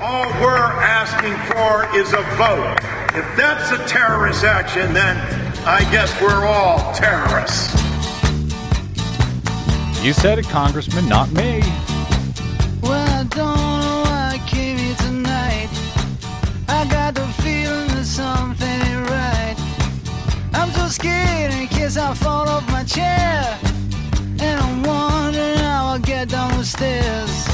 All we're asking for is a vote. If that's a terrorist action, then I guess we're all terrorists. You said it, Congressman, not me. Well, I don't know why I came here tonight. I got the feeling that something ain't right. I'm so scared in case I fall off my chair. And I'm wondering how I'll get down the stairs.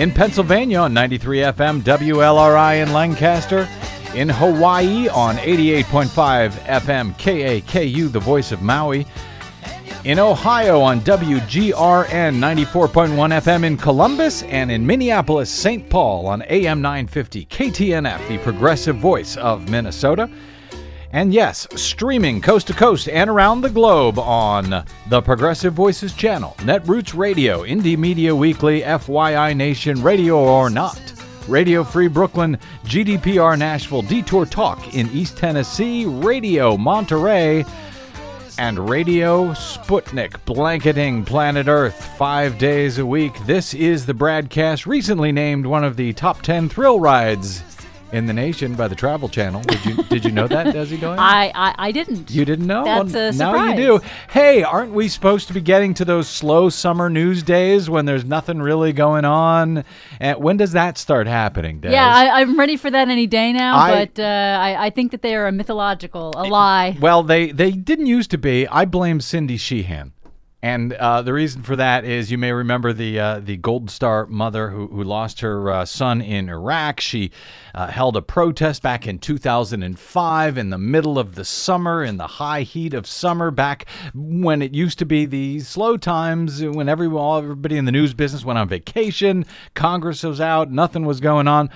In Pennsylvania on 93 FM WLRI in Lancaster. In Hawaii on 88.5 FM KAKU, the voice of Maui in Ohio on WGRN 94.1 FM in Columbus and in Minneapolis, St. Paul on AM 950 KTNF, the progressive voice of Minnesota. And yes, streaming coast to coast and around the globe on the Progressive Voices channel, Netroots Radio, Indie Media Weekly, FYI Nation, Radio or Not, Radio Free Brooklyn, GDPR Nashville, Detour Talk in East Tennessee, Radio Monterey, and Radio Sputnik, blanketing planet Earth five days a week. This is the BradCast recently named one of the top 10 thrill rides in the nation by the Travel Channel. Did you did you know that, Desi Doyen? I, I, I didn't. You didn't know? That's Well, a Now you do. Hey, aren't we supposed to be getting to those slow summer news days when there's nothing really going on? And when does that start happening, Des? Yeah, I, I'm ready for that any day now. I- but uh, I, I think that they are a mythological, a lie. Well, they they didn't used to be. I blame Cindy Sheehan. And uh, the reason for that is you may remember the uh, the Gold Star mother who, who lost her uh, son in Iraq. She uh, held a protest back in 2005 in the middle of the summer, in the high heat of summer, back when it used to be the slow times when everyone, everybody in the news business went on vacation, Congress was out, nothing was going on.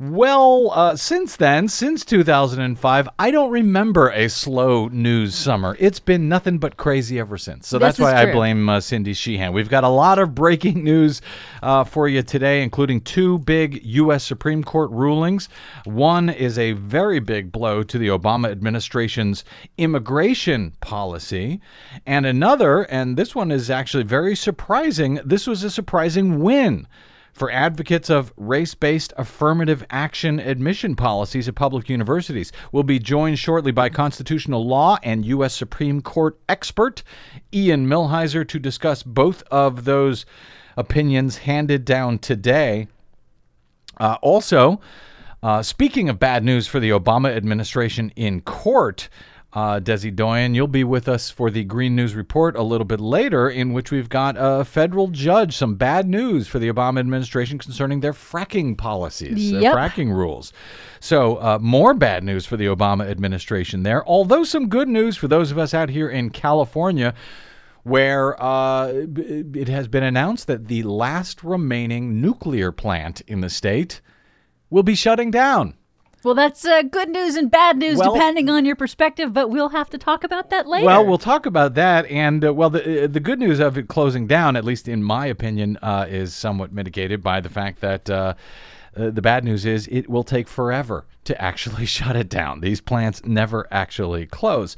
Well, uh, since then, since 2005, I don't remember a slow news summer. It's been nothing but crazy ever since. So This that's why is I blame uh, Cindy Sheehan. We've got a lot of breaking news uh, for you today, including two big U.S. Supreme Court rulings. One is a very big blow to the Obama administration's immigration policy, and another, and this one is actually very surprising, this was a surprising win for advocates of race based affirmative action admission policies at public universities. We'll be joined shortly by constitutional law and U.S. Supreme Court expert Ian Millhiser to discuss both of those opinions handed down today. Uh, also, uh, speaking of bad news for the Obama administration in court, uh, Desi Doyen, you'll be with us for the Green News Report a little bit later, in which we've got a federal judge, some bad news for the Obama administration concerning their fracking policies, their fracking rules. So, uh, more bad news for the Obama administration there, although some good news for those of us out here in California where uh, it has been announced that the last remaining nuclear plant in the state will be shutting down. Well, that's uh, good news and bad news Well- depending on your perspective, but we'll have to talk about that later. Well, we'll talk about that, and uh, well, the uh, the good news of it closing down, at least in my opinion, uh, is somewhat mitigated by the fact that. Uh, the bad news is it will take forever to actually shut it down. These plants never actually close.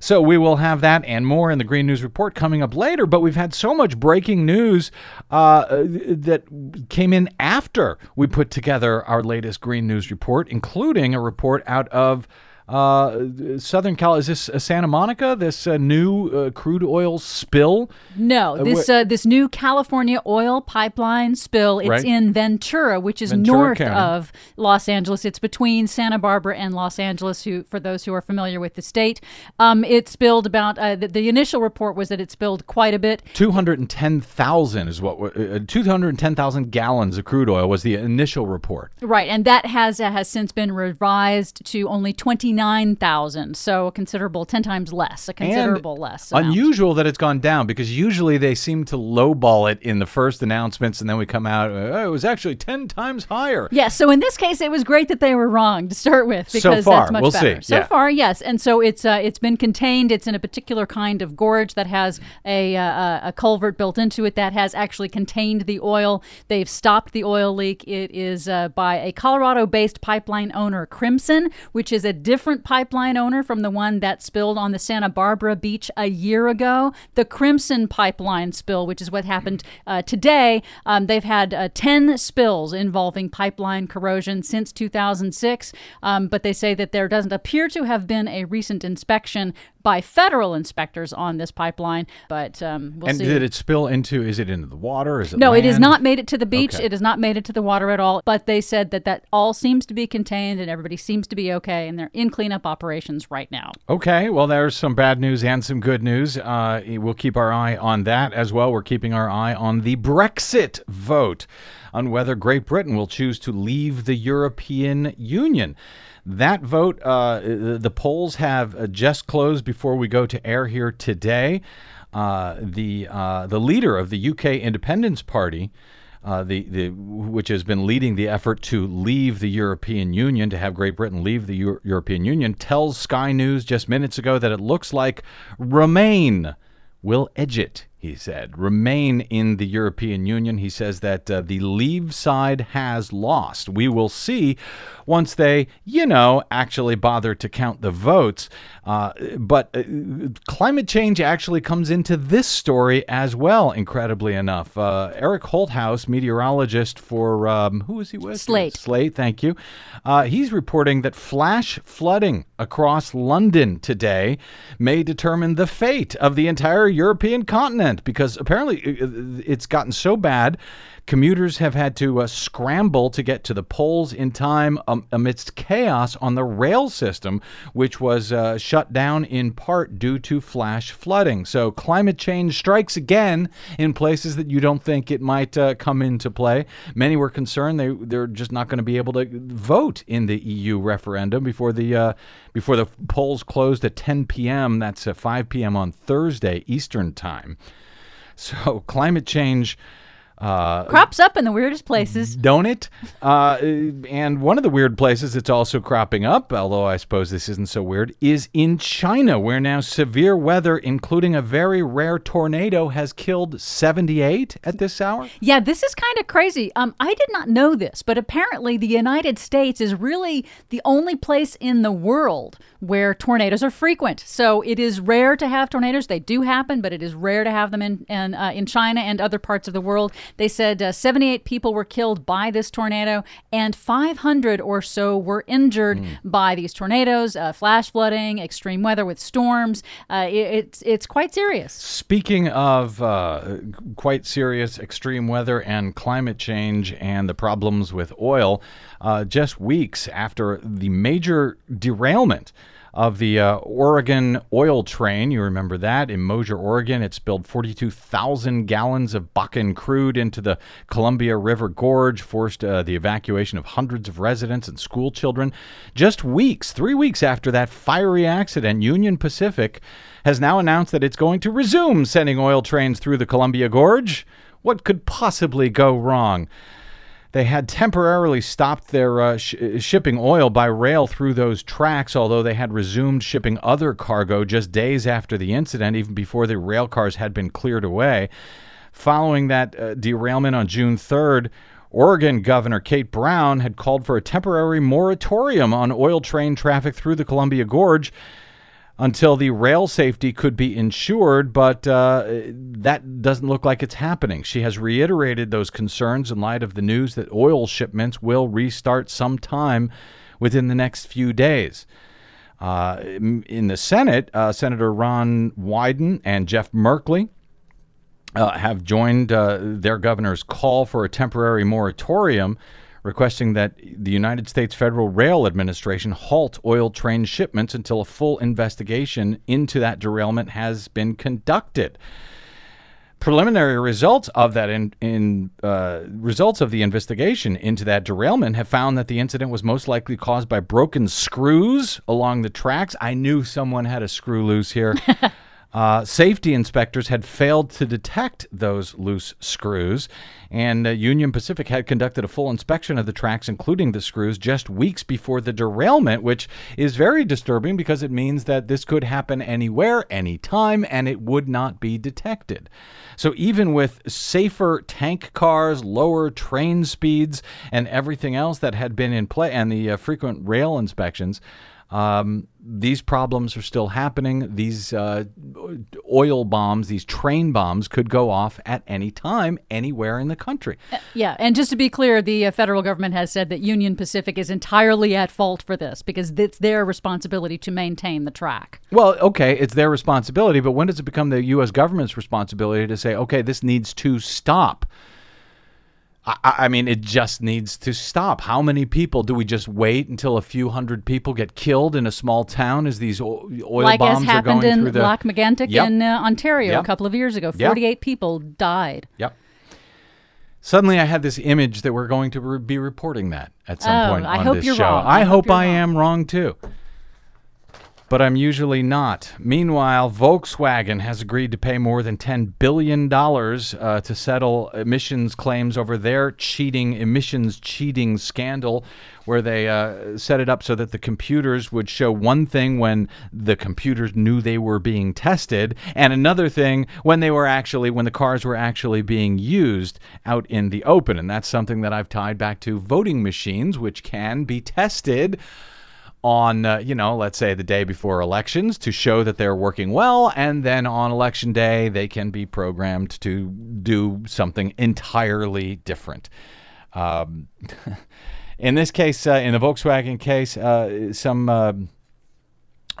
So we will have that and more in the Green News Report coming up later. But we've had so much breaking news uh, that came in after we put together our latest Green News Report, including a report out of uh, Southern Cal. Is this uh, Santa Monica? This uh, new uh, crude oil spill? no, this uh, this new California oil pipeline spill. It's Right. in Ventura, which is Ventura north County. of Los Angeles. It's between Santa Barbara and Los Angeles. Who, for those who are familiar with the state, um, it spilled about. Uh, the, the initial report was that it spilled quite a bit. Two hundred and ten thousand is what uh, two hundred and ten thousand gallons of crude oil was the initial report. Right, and that has uh, has since been revised to only twenty 59,000. So a considerable, 10 times less, a considerable less. amount. Unusual that it's gone down because usually they seem to lowball it in the first announcements, and then we come out. Oh, it was actually ten times higher. Yeah, so in this case, it was great that they were wrong to start with So because far, that's much we'll better. see, So yeah. far, yes, and so it's uh, it's been contained. It's in a particular kind of gorge that has a uh, a culvert built into it that has actually contained the oil. They've stopped the oil leak. It is uh, by a Colorado-based pipeline owner, Crimson, which is a different pipeline owner from the one that spilled on the Santa Barbara beach a year ago. The Crimson pipeline spill, which is what happened uh, today, um, they've had uh, 10 spills involving pipeline corrosion since 2006, um, but they say that there doesn't appear to have been a recent inspection by federal inspectors on this pipeline, but um, we'll and see. did it spill into? Is it into the water? Is it? No, it has not made it to the beach. Okay. It has not made it to the water at all. But they said that that all seems to be contained and everybody seems to be okay, and they're in cleanup operations right now. Okay, well, there's some bad news and some good news. Uh, we'll keep our eye on that as well. We're keeping our eye on the Brexit vote, on whether Great Britain will choose to leave the European Union. That vote, uh, the polls have uh, just closed before we go to air here today. Uh, the uh, the leader of the UK Independence Party uh, the, the which has been leading the effort to leave the European Union, to have Great Britain leave the Eu- European Union, tells Sky News just minutes ago that it looks like Remain will edge it. He said, remain in the European Union. He says that uh, the leave side has lost. We will see once they, you know, actually bother to count the votes. Uh, but uh, climate change actually comes into this story as well, incredibly enough. Uh, Eric Holthaus, meteorologist for, um, who is he with? Slate. Slate, thank you. Uh, he's reporting that flash flooding across London today may determine the fate of the entire European continent because apparently uh, it's gotten so bad. Commuters have had to uh, scramble to get to the polls in time um, amidst chaos on the rail system, which was uh, shut down in part due to flash flooding. So, climate change strikes again in places that you don't think it might uh, come into play. Many were concerned they they're just not going to be able to vote in the EU referendum before the uh, before the polls closed at 10 p.m. That's uh, 5 p.m. on Thursday Eastern time. So, climate change. Uh, Crops up in the weirdest places. don't it? Uh, and one of the weird places it's also cropping up, although I suppose this isn't so weird, is in China, where now severe weather, including a very rare tornado, has killed 78 at this hour. Yeah, this is kind of crazy. Um, I did not know this, but apparently the United States is really the only place in the world where tornadoes are frequent. So it is rare to have tornadoes. They do happen, but it is rare to have them in in, uh, in China and other parts of the world. They said uh, 78 people were killed by this tornado, and 500 or so were injured by these tornadoes, uh, flash flooding, extreme weather with storms. Uh, it, it's it's quite serious. Speaking of uh, quite serious extreme weather and climate change and the problems with oil, uh, just weeks after the major derailment of the uh, Oregon oil train, you remember that in Mosier, Oregon, it spilled 42,000 gallons of Bakken crude into the Columbia River Gorge, forced uh, the evacuation of hundreds of residents and school children. Just weeks, three weeks after that fiery accident, Union Pacific has now announced that it's going to resume sending oil trains through the Columbia Gorge. What could possibly go wrong? They had temporarily stopped their uh, sh- shipping oil by rail through those tracks, although they had resumed shipping other cargo just days after the incident, even before the rail cars had been cleared away. Following that uh, derailment on June 3rd, Oregon Governor Kate Brown had called for a temporary moratorium on oil train traffic through the Columbia Gorge until the rail safety could be ensured, but uh, that doesn't look like it's happening. She has reiterated those concerns in light of the news that oil shipments will restart sometime within the next few days. Uh, in the Senate, uh, Senator Ron Wyden and Jeff Merkley uh, have joined uh, their governor's call for a temporary moratorium, requesting that the United States Federal Rail Administration halt oil train shipments until a full investigation into that derailment has been conducted. Preliminary results of that in, in uh, results of the investigation into that derailment have found that the incident was most likely caused by broken screws along the tracks. I knew someone had a screw loose here. Uh, safety inspectors had failed to detect those loose screws, and uh, Union Pacific had conducted a full inspection of the tracks, including the screws, just weeks before the derailment, which is very disturbing because it means that this could happen anywhere, anytime, and it would not be detected. So, even with safer tank cars, lower train speeds, and everything else that had been in play, and the uh, frequent rail inspections, um, these problems are still happening. These uh, oil bombs, these train bombs, could go off at any time, anywhere in the country. Yeah, and just to be clear, the uh, federal government has said that Union Pacific is entirely at fault for this because it's their responsibility to maintain the track. Well, okay, it's their responsibility, but when does it become the U.S. government's responsibility to say, okay, this needs to stop? I, I mean, it just needs to stop. How many people do we just wait until a few hundred people get killed in a small town as these oil like as bombs are happened going in through the? Yep. in uh, Ontario Yep. a couple of years ago. Yep. 48 people died. Yep. Suddenly, I had this image that we're going to re- be reporting that at some Oh, point I on hope this you're show. wrong. I, I hope hope I wrong. am wrong too. But I'm usually not. Meanwhile, Volkswagen has agreed to pay more than $10 billion uh, to settle emissions claims over their cheating, emissions cheating scandal, where they uh, set it up so that the computers would show one thing when the computers knew they were being tested, and another thing when they were actually, when the cars were actually being used out in the open. And that's something that I've tied back to voting machines, which can be tested on, uh, you know, let's say the day before elections to show that they're working well. And then on election day, they can be programmed to do something entirely different. Um, in this case, uh, in the Volkswagen case, uh, some.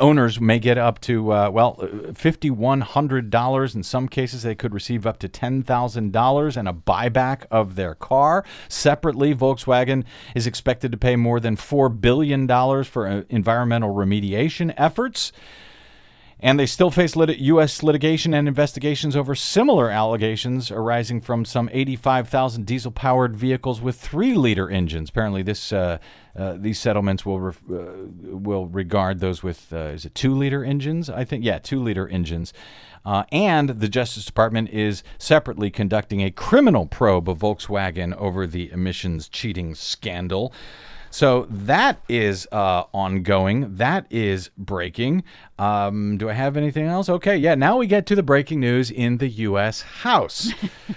Owners may get up to, uh, well, $5,100. In some cases, they could receive up to $10,000 and a buyback of their car. Separately, Volkswagen is expected to pay more than $4 billion for uh, environmental remediation efforts. And they still face lit- U.S. litigation and investigations over similar allegations arising from some 85,000 diesel-powered vehicles with three-liter engines. Apparently, this uh, uh, these settlements will ref- uh, will regard those with uh, is it two-liter engines? I think yeah, two-liter engines. Uh, and the Justice Department is separately conducting a criminal probe of Volkswagen over the emissions cheating scandal. So that is uh, ongoing. That is breaking. Um, do I have anything else? Okay, yeah. Now we get to the breaking news in the U.S. House.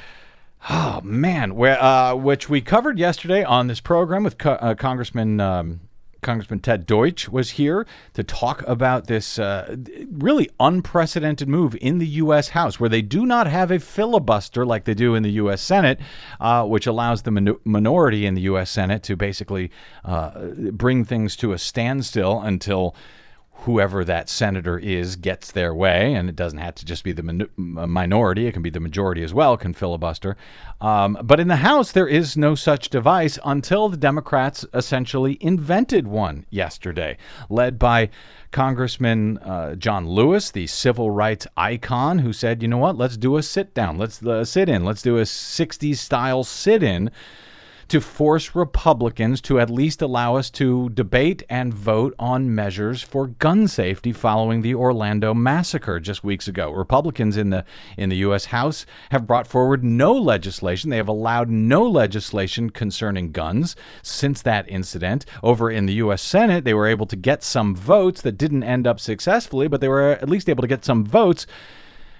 oh man, where uh, which we covered yesterday on this program with Co- uh, Congressman. Um, Congressman Ted Deutch was here to talk about this uh, really unprecedented move in the U.S. House, where they do not have a filibuster like they do in the U.S. Senate, uh, which allows the min- minority in the U.S. Senate to basically uh, bring things to a standstill until whoever that senator is gets their way, and it doesn't have to just be the min- minority; it can be the majority as well. Can filibuster, um, but in the House there is no such device until the Democrats essentially invented one yesterday, led by Congressman uh, John Lewis, the civil rights icon, who said, "You know what? Let's do a sit down. Let's uh, sit in. Let's do a '60s style sit in." To force Republicans to at least allow us to debate and vote on measures for gun safety following the Orlando massacre just weeks ago. Republicans in the in the US House have brought forward no legislation. They have allowed no legislation concerning guns since that incident. Over in the US Senate, they were able to get some votes that didn't end up successfully, but they were at least able to get some votes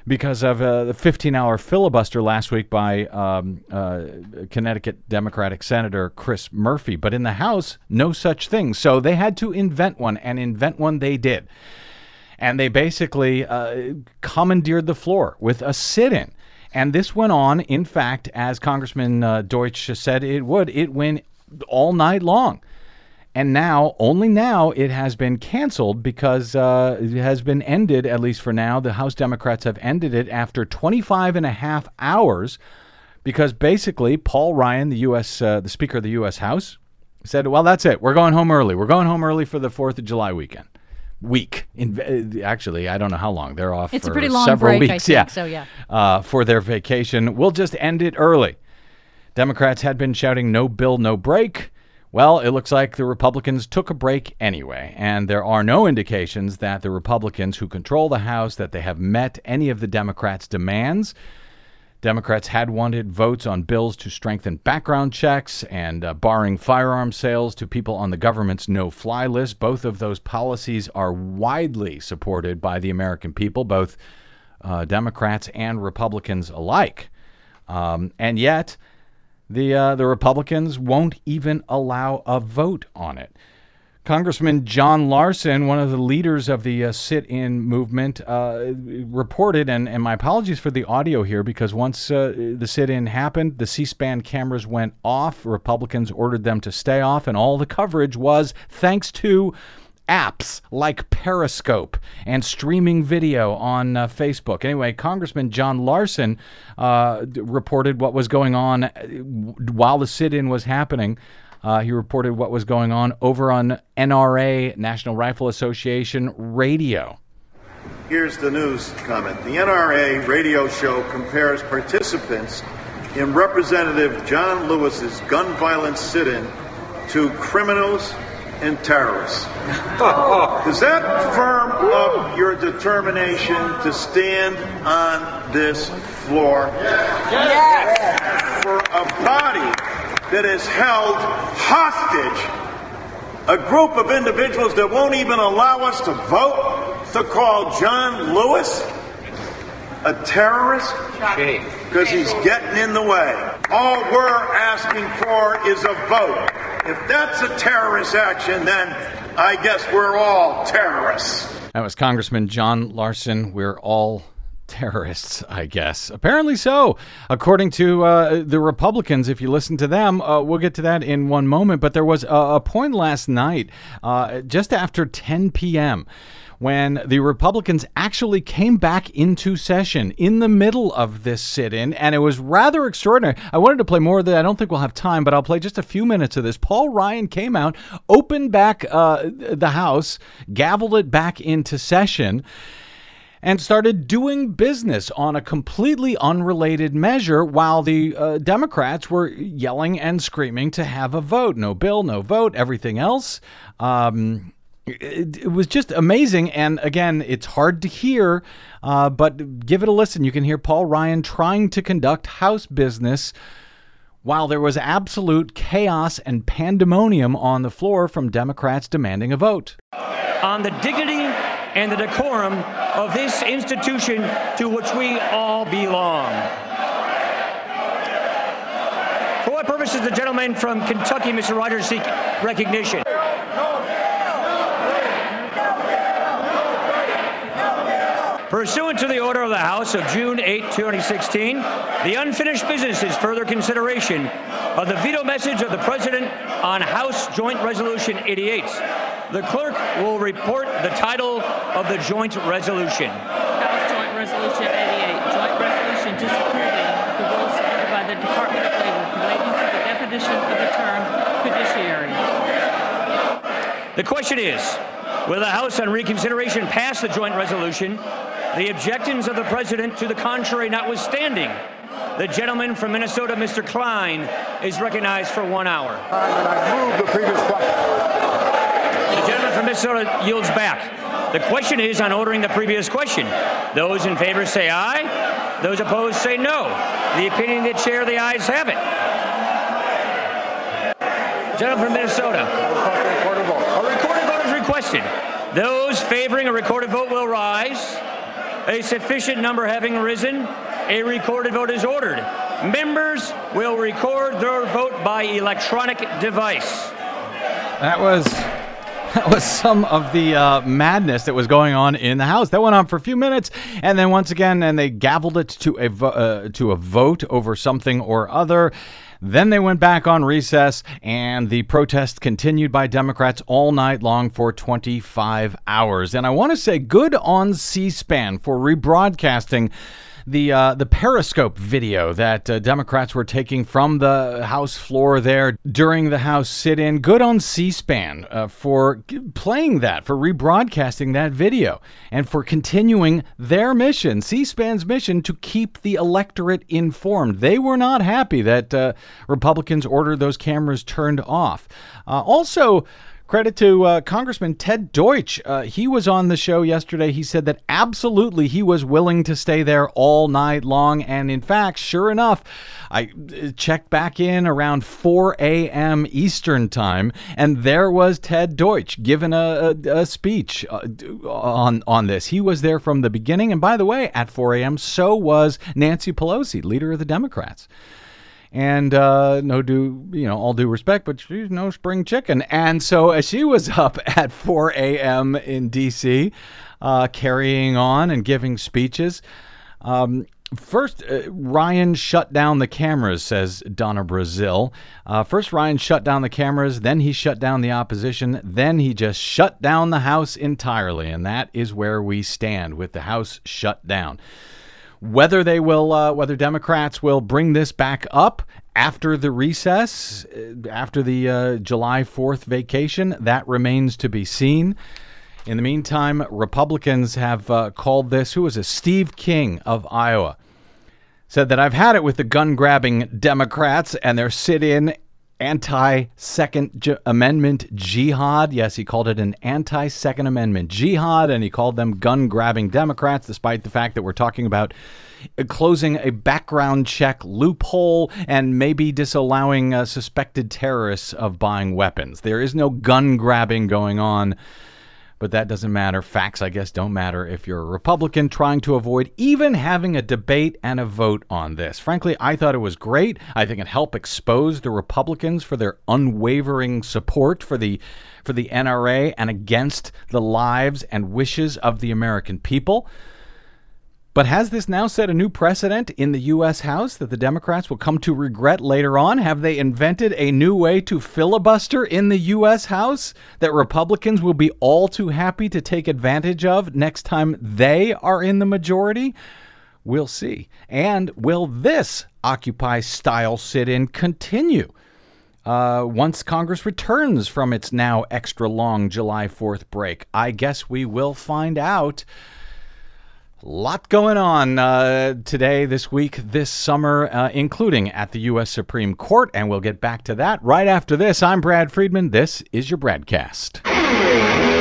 because of uh, the 15 hour filibuster last week by um, uh, Connecticut Democratic Senator Chris Murphy. But in the House, no such thing. So they had to invent one, and invent one they did. And they basically uh, commandeered the floor with a sit in. And this went on, in fact, as Congressman uh, Deutch said it would, it went all night long. And now, only now, it has been canceled because uh, it has been ended, at least for now. The House Democrats have ended it after 25 and a half hours because basically Paul Ryan, the U.S., uh, the Speaker of the U.S. House, said, well, that's it. We're going home early. We're going home early for the 4th of July weekend. week. In, actually, I don't know how long they're off. It's a pretty long several break, I weeks. think, yeah. so yeah. Uh, for their vacation, we'll just end it early. Democrats had been shouting "No bill, no break." Well, it looks like the Republicans took a break anyway, and there are no indications that the Republicans who control the House that they have met any of the Democrats' demands. Democrats had wanted votes on bills to strengthen background checks and uh, barring firearm sales to people on the government's no fly list. Both of those policies are widely supported by the American people, both uh, Democrats and Republicans alike. Um, and yet, the, uh, the Republicans won't even allow a vote on it. Congressman John Larson, one of the leaders of the uh, sit in movement, uh, reported, and, and my apologies for the audio here because once uh, the sit in happened, the C SPAN cameras went off. Republicans ordered them to stay off, and all the coverage was thanks to apps like Periscope and streaming video on uh, Facebook. Anyway, Congressman John Larson uh, reported what was going on uh, while the sit in was happening. Uh, he reported what was going on over on NRA, National Rifle Association radio. Here's the news comment. The NRA radio show compares participants in Representative John Lewis's gun violence sit in to criminals and terrorists. Does that firm up your determination to stand on this floor? For a body that is held hostage, a group of individuals that won't even allow us to vote to call John Lewis a terrorist? Because he's getting in the way. All we're asking for is a vote. If that's a terrorist action, then I guess we're all terrorists. That was Congressman John Larson. We're all terrorists, I guess. Apparently so, according to uh, the Republicans. If you listen to them, uh, we'll get to that in one moment. But there was a, a point last night, uh, just after 10 p.m., when the Republicans actually came back into session in the middle of this sit in, and it was rather extraordinary. I wanted to play more of that. I don't think we'll have time, but I'll play just a few minutes of this. Paul Ryan came out, opened back uh, the House, gavelled it back into session and started doing business on a completely unrelated measure while the uh, Democrats were yelling and screaming to have a vote. No bill, no vote, everything else. Um, it, it was just amazing. And again, it's hard to hear, uh, but give it a listen. You can hear Paul Ryan trying to conduct House business while there was absolute chaos and pandemonium on the floor from Democrats demanding a vote. on the dignity and the decorum of this institution to which we all belong. For what purpose does the gentleman from Kentucky, Mr. Rogers, seek recognition? Pursuant to the order of the House of June 8, 2016, the unfinished business is further consideration of the veto message of the President on House Joint Resolution 88. The clerk will report the title of the joint resolution. House Joint Resolution 88, joint resolution disapproving the rules submitted by the Department of Labor relating to the definition of the term fiduciary. The question is, will the House on reconsideration pass the joint resolution, the objections of the President to the contrary notwithstanding? The gentleman from Minnesota, Mr. Kline, is recognized for one hour. I move the previous question. The gentleman from Minnesota yields back. The question is on ordering the previous question. Those in favor say aye. Those opposed say no. The opinion of the chair, the ayes have it. Gentleman from Minnesota. A recorded vote is requested. Those favoring a recorded vote will rise. A sufficient number having risen, a recorded vote is ordered. Members will record their vote by electronic device. That was that was some of the uh, madness that was going on in the House. That went on for a few minutes, and then once again, and they gavelled it to a vo- uh, to a vote over something or other. Then they went back on recess, and the protest continued by Democrats all night long for 25 hours. And I want to say good on C-SPAN for rebroadcasting the uh, the Periscope video that uh, Democrats were taking from the House floor there during the House sit-in. Good on C-SPAN uh, for playing that, for rebroadcasting that video, and for continuing their mission, C-SPAN's mission to keep the electorate informed. They were not happy that uh, Republicans ordered those cameras turned off. Uh, also. Credit to uh, Congressman Ted Deutch. Uh, he was on the show yesterday. He said that absolutely he was willing to stay there all night long. And in fact, sure enough, I uh, checked back in around 4 a.m. Eastern Time, and there was Ted Deutch giving a, a, a speech uh, on, on this. He was there from the beginning. And by the way, at 4 a.m., so was Nancy Pelosi, leader of the Democrats and uh, no due, you know, all due respect, but she's no spring chicken. And so as she was up at 4 a.m. in D.C., uh, carrying on and giving speeches. Um, First, uh, Ryan shut down the cameras, says Donna Brazile. Uh, first, Ryan shut down the cameras, then he shut down the opposition, then he just shut down the House entirely. And that is where we stand with the House shut down. Whether they will, uh, whether Democrats will bring this back up after the recess, uh, after the uh, July 4th vacation, that remains to be seen. In the meantime, Republicans have uh, called this, who is it? Steve King of Iowa said that I've had it with the gun grabbing Democrats and their sit in anti Second Amendment jihad. Yes, he called it an anti Second Amendment jihad, and he called them gun grabbing Democrats, despite the fact that we're talking about closing a background check loophole and maybe disallowing uh, suspected terrorists of buying weapons. There is no gun grabbing going on but that doesn't matter. Facts, I guess, don't matter if you're a Republican trying to avoid even having a debate and a vote on this. Frankly, I thought it was great. I think it helped expose the Republicans for their unwavering support for the for the NRA and against the lives and wishes of the American people. But has this now set a new precedent in the U.S. House that the Democrats will come to regret later on? Have they invented a new way to filibuster in the U.S. House that Republicans will be all too happy to take advantage of next time they are in the majority? We'll see. And will this Occupy style sit in continue? Uh, once Congress returns from its now extra long July 4th break? I guess we will find out. Lot going on uh, today, this week, this summer, uh, including at the U.S. Supreme Court, and we'll get back to that right after this. I'm Brad Friedman. This is your BradCast.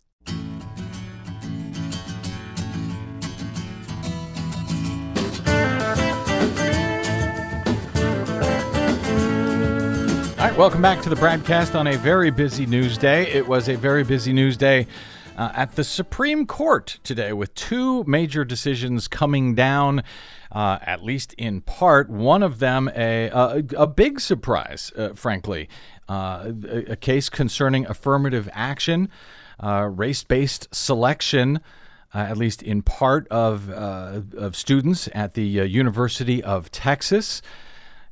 All right, welcome back to the BradCast on a very busy news day. It was a very busy news day uh, at the Supreme Court today with two major decisions coming down. Uh, at least in part, one of them a a, a big surprise, uh, frankly, uh, a, a, case concerning affirmative action, uh, race-based selection. Uh, at least in part of of students at the University of Texas.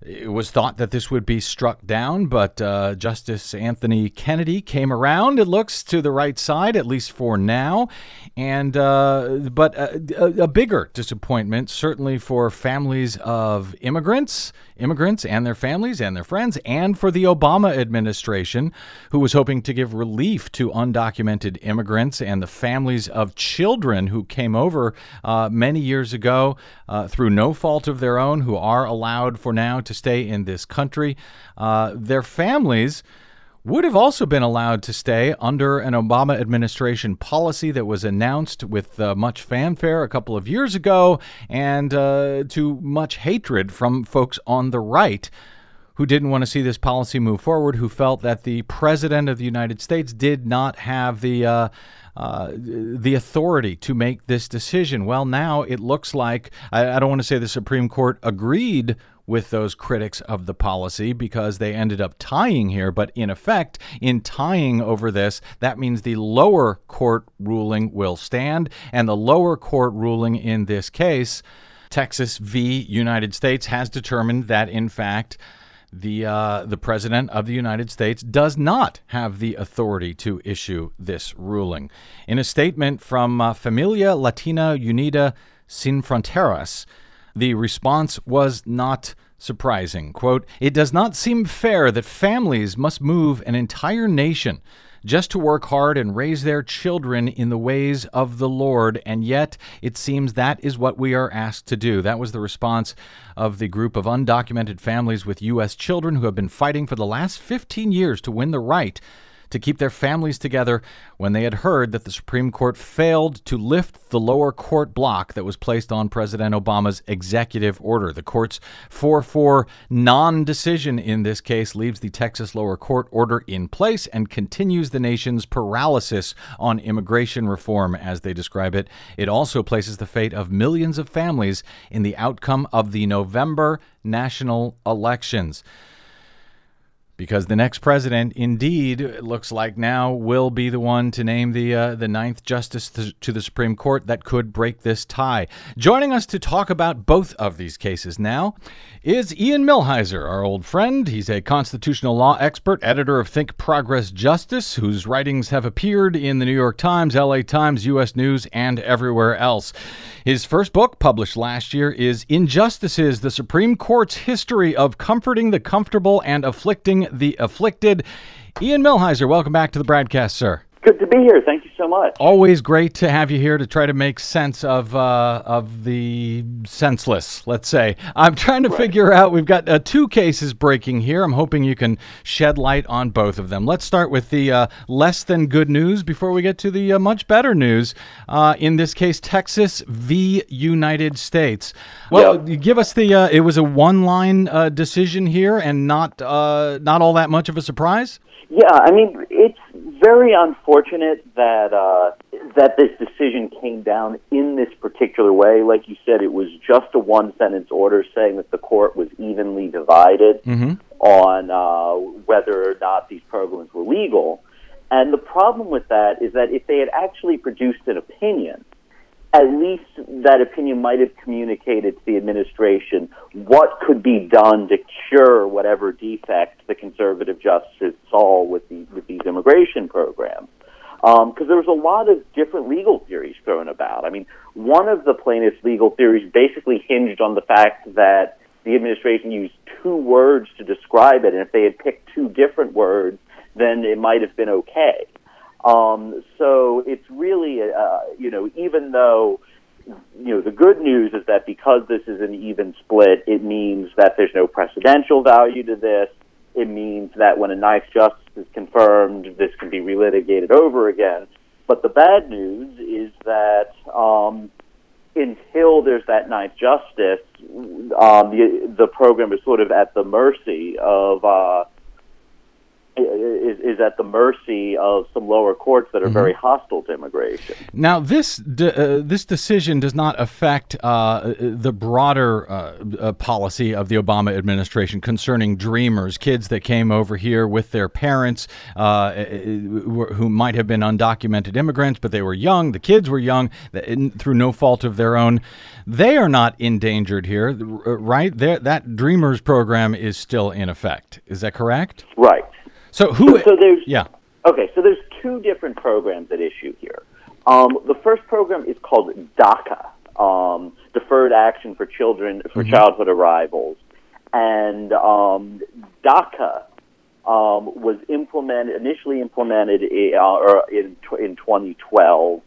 It was thought that this would be struck down, but uh, Justice Anthony Kennedy came around. It looks to the right side, at least for now. And uh, but a, a, a, bigger disappointment, certainly for families of immigrants, immigrants and their families and their friends, and for the Obama administration, who was hoping to give relief to undocumented immigrants and the families of children who came over uh, many years ago uh, through no fault of their own, who are allowed for now to stay in this country. Uh, their families would have also been allowed to stay under an Obama administration policy that was announced with uh, much fanfare a couple of years ago and uh, to much hatred from folks on the right who didn't want to see this policy move forward, who felt that the president of the United States did not have the uh, uh, the authority to make this decision. Well, now it looks like I, I don't want to say the Supreme Court agreed with those critics of the policy because they ended up tying here. But in effect, in tying over this, that means the lower court ruling will stand. And the lower court ruling in this case, Texas v. United States, has determined that, in fact, the uh, the president of the United States does not have the authority to issue this ruling. In a statement from uh, Familia Latina Unida Sin Fronteras, the response was not surprising. Quote, It does not seem fair that families must move an entire nation just to work hard and raise their children in the ways of the Lord, and yet it seems that is what we are asked to do. That was the response of the group of undocumented families with U.S. children who have been fighting for the last 15 years to win the right to keep their families together when they had heard that the Supreme Court failed to lift the lower court block that was placed on President Obama's executive order. The court's 4 4 non decision in this case leaves the Texas lower court order in place and continues the nation's paralysis on immigration reform, as they describe it. It also places the fate of millions of families in the outcome of the November national elections because the next president, indeed, it looks like now will be the one to name the uh, the ninth justice to the Supreme Court that could break this tie. Joining us to talk about both of these cases now is Ian Millhiser, our old friend. He's a constitutional law expert, editor of Think Progress Justice, whose writings have appeared in the New York Times, L.A. Times, U.S. News, and everywhere else. His first book, published last year, is Injustices: The Supreme Court's History of Comforting the Comfortable and Afflicting the afflicted. Ian Millhiser, welcome back to the BradCast, sir. Good to be here. Thank you so much. Always great to have you here to try to make sense of uh, of the senseless. Let's say I'm trying to right. figure out. We've got uh, two cases breaking here. I'm hoping you can shed light on both of them. Let's start with the uh, less than good news before we get to the uh, much better news. Uh, in this case, Texas v. United States. Well, yep. give us the. Uh, it was a one line decision here, and not not all that much of a surprise. Yeah, I mean it's very unfortunate that uh, that this decision came down in this particular way. Like you said, it was just a one sentence order saying that the court was evenly divided mm-hmm. on uh, whether or not these programs were legal. And the problem with that is that if they had actually produced an opinion, at least that opinion might have communicated to the administration what could be done to cure whatever defect the conservative justices saw with, the, with these immigration programs. Because um, there was a lot of different legal theories thrown about. I mean, one of the plaintiff's legal theories basically hinged on the fact that the administration used two words to describe it, and if they had picked two different words, then it might have been okay. Um, so it's really, uh, you know, even though, you know, the good news is that because this is an even split, it means that there's no precedential value to this. It means that when a ninth justice is confirmed, this can be relitigated over again. But the bad news is that um, until there's that ninth justice, um, the the program is sort of at the mercy of uh, is, is at the mercy of some lower courts that are mm-hmm. very hostile to immigration. Now, this de- uh, this decision does not affect uh, the broader uh, uh, policy of the Obama administration concerning Dreamers, kids that came over here with their parents, uh, who might have been undocumented immigrants, but they were young. The kids were young through no fault of their own. They are not endangered here, right? They're, that Dreamers program is still in effect. Is that correct? Right. So who? So, there's yeah. Okay, so there's two different programs at issue here. Um, the first program is called DACA, um, Deferred Action for Children for mm-hmm. Childhood Arrivals, and um, DACA um, was implemented initially implemented in, uh, in in 2012.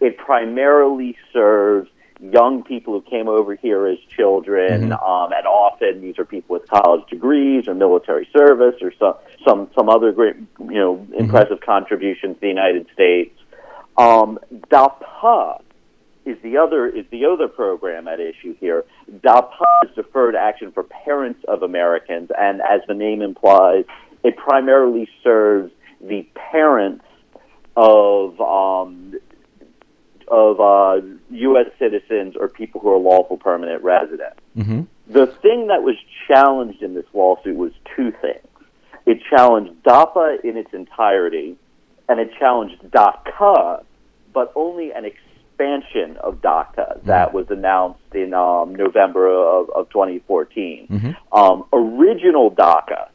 It primarily serves young people who came over here as children, mm-hmm. um, and often these are people with college degrees or military service or some some some other great you know mm-hmm. impressive contributions to the United States. Um, DAPA is the other is the other program at issue here. DAPA is deferred action for parents of Americans, and as the name implies, it primarily serves the parents of um, of uh, U.S. citizens or people who are lawful permanent residents. Mm-hmm. The thing that was challenged in this lawsuit was two things. It challenged DAPA in its entirety, and it challenged DACA, but only an expansion of DACA that was announced in um, November of, of 2014. Mm-hmm. Um, original DACA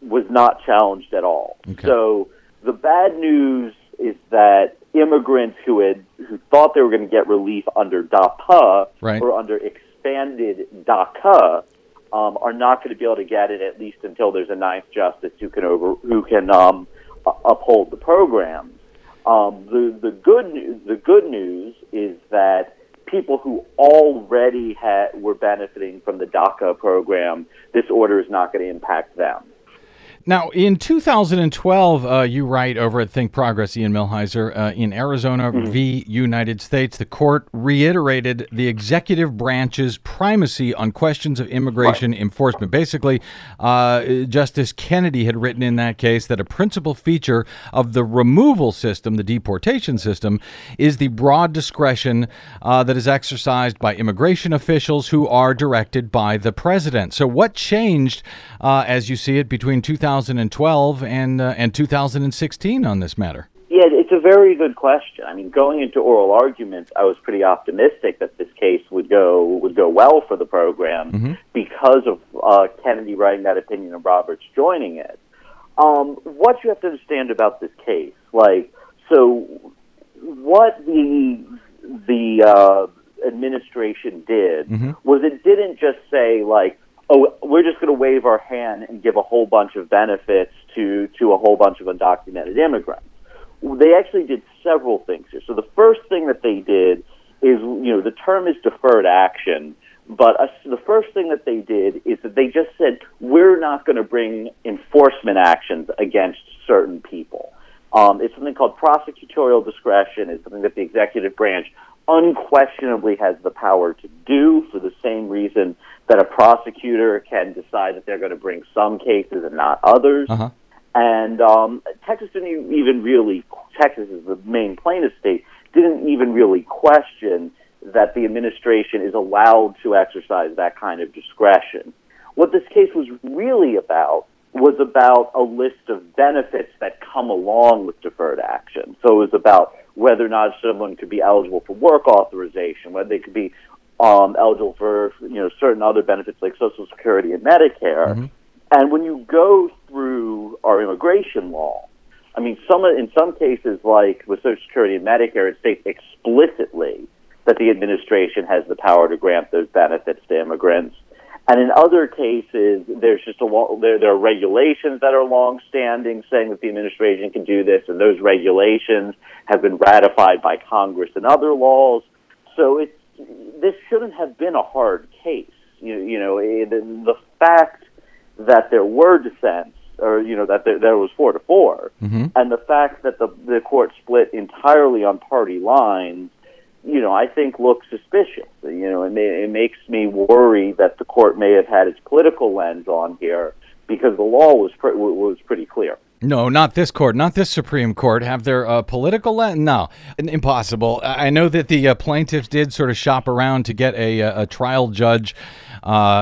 was not challenged at all. Okay. So the bad news is that immigrants who had who thought they were going to get relief under DAPA Right. or under expanded DACA um, are not going to be able to get it at least until there's a ninth justice who can over who can um, uphold the programs. Um, the the good news the good news is that people who already had were benefiting from the DACA program, this order is not going to impact them. Now, in 2012, uh, you write over at Think Progress, Ian Millhiser, uh, in Arizona v. United States, the court reiterated the executive branch's primacy on questions of immigration enforcement. Basically, uh, Justice Kennedy had written in that case that a principal feature of the removal system, the deportation system, is the broad discretion uh, that is exercised by immigration officials who are directed by the president. So, what changed, uh, as you see it, between 2012 and uh, and 2016 on this matter? Yeah, it's a very good question. I mean, going into oral arguments, I was pretty optimistic that this case would go would go well for the program because of uh, Kennedy writing that opinion and Roberts joining it. Um, what you have to understand about this case, like, so what the the uh, administration did was it didn't just say like, oh, we're just going to wave our hand and give a whole bunch of benefits to to a whole bunch of undocumented immigrants. They actually did several things here. So the first thing that they did is, you know, the term is deferred action, but uh, the first thing that they did is that they just said we're not going to bring enforcement actions against certain people. Um, it's something called prosecutorial discretion. It's something that the executive branch unquestionably has the power to do for the same reason that a prosecutor can decide that they're going to bring some cases and not others. Uh-huh. And um, Texas didn't even really, Texas is the main plaintiff state, didn't even really question that the administration is allowed to exercise that kind of discretion. What this case was really about was about a list of benefits that come along with deferred action. So it was about whether or not someone could be eligible for work authorization, whether they could be um, eligible for you know certain other benefits like Social Security and Medicare. And when you go through our immigration law, I mean, some in some cases, like with Social Security and Medicare, it states explicitly that the administration has the power to grant those benefits to immigrants. And in other cases, there's just a lo- there, there are regulations that are long-standing saying that the administration can do this, and those regulations have been ratified by Congress and other laws. So it's this shouldn't have been a hard case. You, you know, eh, the, the fact that there were dissents, or you know that there, there was four to 4 and the fact that the the court split entirely on party lines, you know, I think looks suspicious. You know, it, may, it makes me worry that the court may have had its political lens on here because the law was pre- was pretty clear. No, not this court, not this Supreme Court. Have their uh, political lens? No, impossible. I know that the uh, plaintiffs did sort of shop around to get a, uh, a trial judge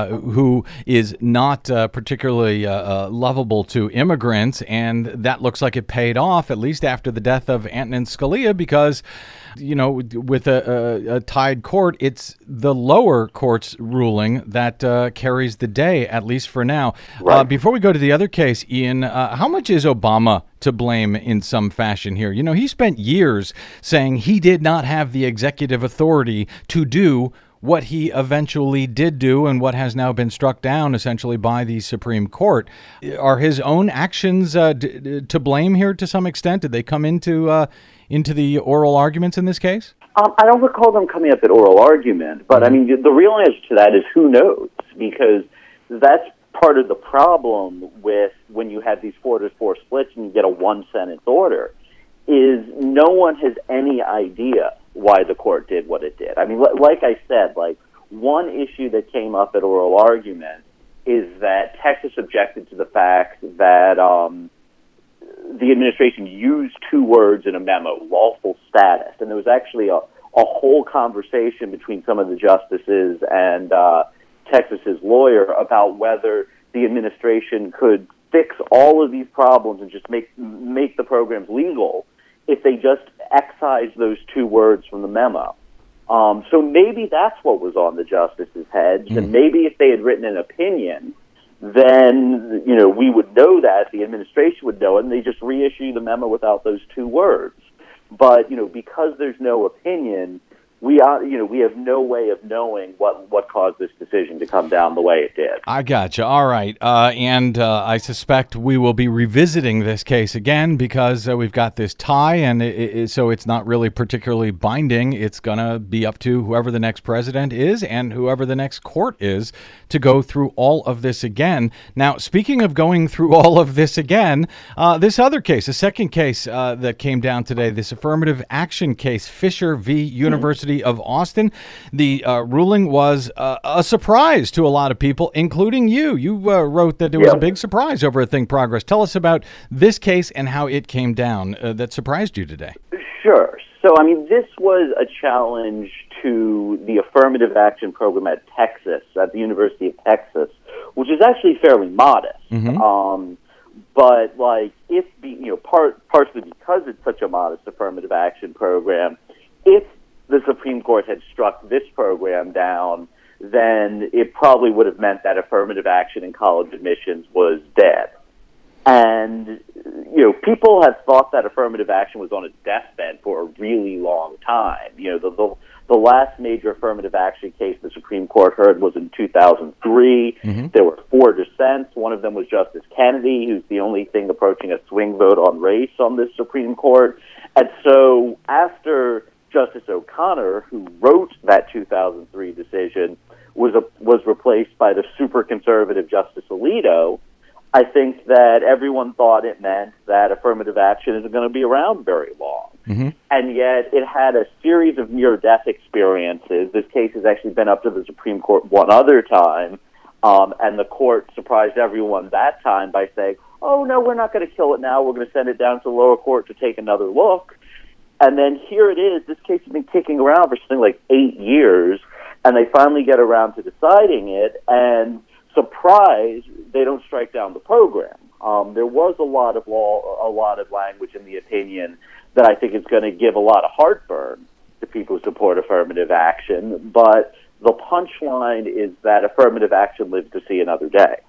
who is not uh, particularly uh, uh, lovable to immigrants, and that looks like it paid off, at least after the death of Antonin Scalia, because, you know, with a, a, a tied court, it's the lower court's ruling that uh, carries the day, at least for now. Uh, before we go to the other case, Ian, uh, how much is Obama to blame in some fashion here? You know, he spent years saying he did not have the executive authority to do what he eventually did do and what has now been struck down essentially by the Supreme Court. Are his own actions uh, d- d- to blame here to some extent? Did they come into uh, into the oral arguments in this case? Um, I don't recall them coming up at oral argument, but I mean, the real answer to that is who knows, because that's part of the problem with when you have these four to four splits and you get a one sentence order, is no one has any idea why the court did what it did. I mean, li- like I said, like one issue that came up at oral argument is that Texas objected to the fact that um, the administration used two words in a memo, lawful status, and there was actually a, a whole conversation between some of the justices and uh, Texas's lawyer about whether the administration could fix all of these problems and just make make the programs legal if they just excise those two words from the memo. Um, so maybe that's what was on the justices' heads, and maybe if they had written an opinion, then you know we would know that the administration would know it, and they just reissue the memo without those two words. But you know, because there's no opinion, we are you know we have no way of knowing what what caused this decision to come down the way it did. I gotcha. All right. Uh, and uh, I suspect we will be revisiting this case again because uh, we've got this tie, and it, it, so it's not really particularly binding. It's going to be up to whoever the next president is and whoever the next court is to go through all of this again. Now, speaking of going through all of this again, uh, this other case, the second case uh, that came down today, this affirmative action case, Fisher v. University of Austin, the uh, ruling was uh, a surprise to a lot of people, including you. You uh, wrote that it was a big surprise over at Think Progress. Tell us about this case and how it came down uh, that surprised you today. Sure. So, I mean, this was a challenge to the affirmative action program at Texas, at the University of Texas, which is actually fairly modest. Um, but like, if be, you know, part partially because it's such a modest affirmative action program, if the Supreme Court had struck this program down, then it probably would have meant that affirmative action in college admissions was dead. And, you know, people have thought that affirmative action was on its deathbed for a really long time. You know, the, the, the last major affirmative action case the Supreme Court heard was in 2003. Mm-hmm. There were four dissents. One of them was Justice Kennedy, who's the only thing approaching a swing vote on race on this Supreme Court. And so after Justice O'Connor, who wrote that 2003 decision, was a, was replaced by the super conservative Justice Alito, I think that everyone thought it meant that affirmative action isn't going to be around very long. And yet it had a series of near death experiences. This case has actually been up to the Supreme Court one other time. Um, and the court surprised everyone that time by saying, oh, no, we're not going to kill it now. We're going to send it down to the lower court to take another look. And then here it is. This case has been kicking around for something like eight years, and they finally get around to deciding it. And surprise, they don't strike down the program. Um, there was a lot of law, a lot of language in the opinion that I think is going to give a lot of heartburn to people who support affirmative action. But the punchline is that affirmative action lives to see another day.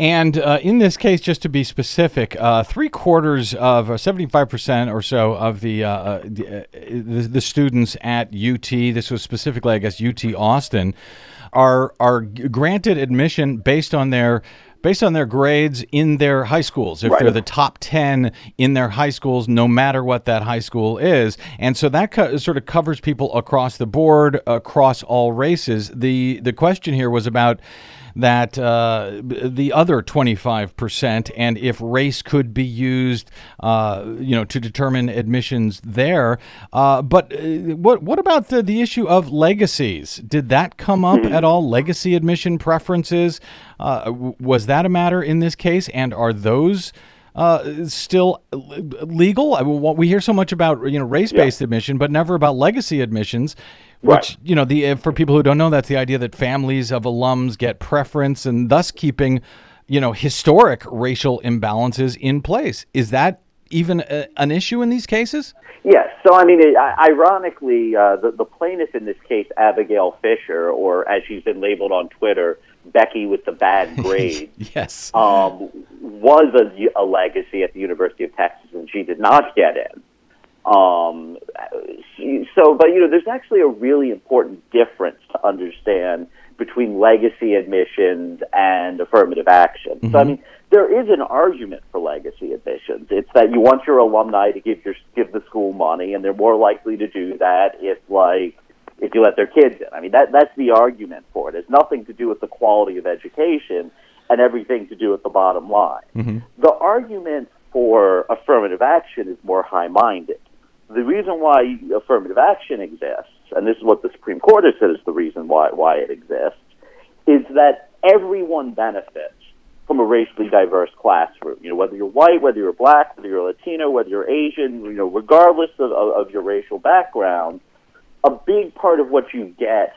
And uh, in this case, just to be specific, uh, three quarters of, uh, 75% or so of the, uh, uh, the, uh, the, the students at UT, this was specifically, I guess, UT Austin, are, are granted admission based on their based on their grades in their high schools. If Right. they're the top 10 in their high schools no matter what that high school is. And so that co- sort of covers people across the board across all races. The the question here was about that uh, the other 25% and if race could be used uh, you know to determine admissions there. Uh, but uh, what what about the, the issue of legacies? Did that come up at all? Legacy admission preferences? Uh, was that a matter in this case? And are those uh, still legal. I we hear so much about you know race-based admission, but never about legacy admissions. Which Right. you know, the uh, for people who don't know, that's the idea that families of alums get preference, and thus keeping you know historic racial imbalances in place. Is that even a, an issue in these cases? Yes. So, I mean, it, ironically, uh, the, the plaintiff in this case, Abigail Fisher, or as she's been labeled on Twitter, Becky with the bad grades, Yes. um, was a, a legacy at the University of Texas, and she did not get in. Um, so, but you know, there's actually a really important difference to understand between legacy admissions and affirmative action. So, I mean, there is an argument for legacy admissions. It's that you want your alumni to give your give the school money, and they're more likely to do that if, like, if you let their kids in. I mean, that that's the argument for it. It's nothing to do with the quality of education and everything to do with the bottom line. The argument for affirmative action is more high-minded. The reason why affirmative action exists, and this is what the Supreme Court has said is the reason why why it exists, is that everyone benefits from a racially diverse classroom. You know, whether you're white, whether you're black, whether you're Latino, whether you're Asian, you know, regardless of, of, of your racial background, a big part of what you get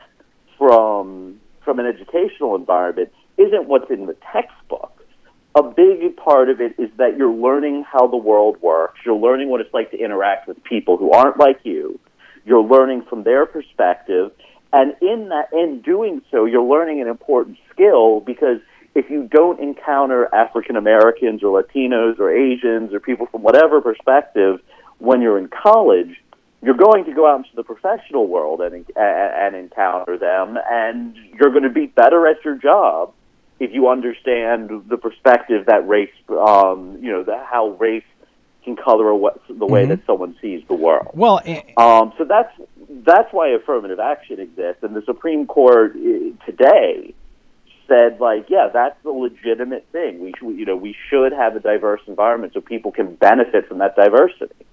from from an educational environment isn't what's in the textbook. A big part of it is that you're learning how the world works. You're learning what it's like to interact with people who aren't like you. You're learning from their perspective, and in that, in doing so, you're learning an important skill because if you don't encounter African Americans or Latinos or Asians or people from whatever perspective when you're in college, you're going to go out into the professional world and, and encounter them, and you're going to be better at your job if you understand the perspective that race, um, you know, the, how race can color a, the way mm-hmm. that someone sees the world. Well, um, so that's that's why affirmative action exists, and the Supreme Court uh, today said like, yeah, that's the legitimate thing. We should, you know, we should have a diverse environment so people can benefit from that diversity.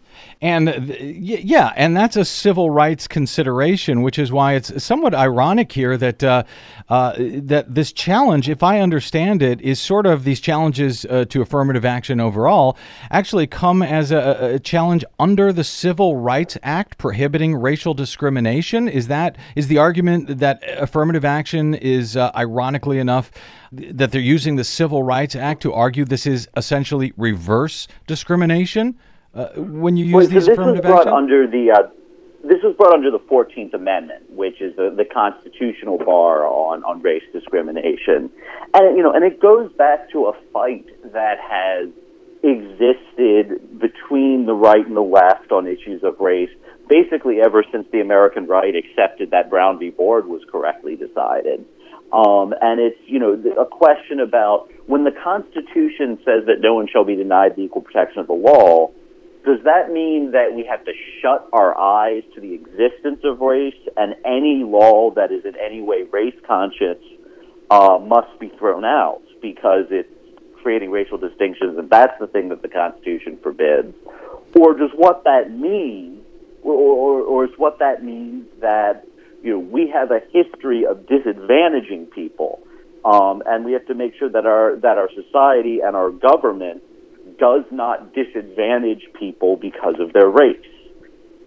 And yeah, and that's a civil rights consideration, which is why it's somewhat ironic here that uh, uh, that this challenge, if I understand it, is sort of these challenges uh, to affirmative action overall actually come as a, a, challenge under the Civil Rights Act prohibiting racial discrimination. Is that is the argument that affirmative action is uh, ironically enough? That they're using the Civil Rights Act to argue this is essentially reverse discrimination? Uh, when you use these affirmative action? under the uh, this was brought under the Fourteenth Amendment, which is the, the constitutional bar on, on race discrimination, and you know, and it goes back to a fight that has existed between the right and the left on issues of race, basically ever since the American right accepted that Brown v. Board was correctly decided. Um, and it's you know a question about when the Constitution says that no one shall be denied the equal protection of the law does that mean that we have to shut our eyes to the existence of race and any law that is in any way race conscious uh, must be thrown out because it's creating racial distinctions and that's the thing that the Constitution forbids? Or does what that mean, or, or, or is what that means that you know we have a history of disadvantaging people, um, and we have to make sure that our that our society and our government does not disadvantage people because of their race.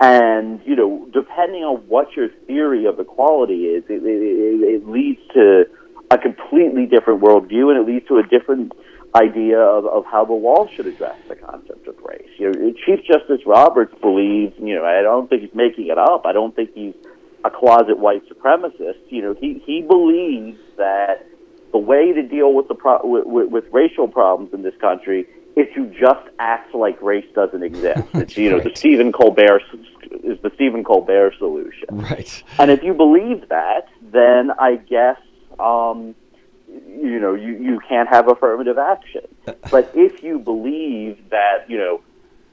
And, you know, depending on what your theory of equality is, it, it, it leads to a completely different worldview and it leads to a different idea of, of how the law should address the concept of race. You know, Chief Justice Roberts believes, you know, I don't think he's making it up. I don't think he's a closet white supremacist. You know, he, he believes that the way to deal with the pro- with, with, with racial problems in this country is to just act like race doesn't exist. It's you know right. the Stephen Colbert is the Stephen Colbert solution. Right. And if you believe that, then I guess um, you know you you can't have affirmative action. but if you believe that you know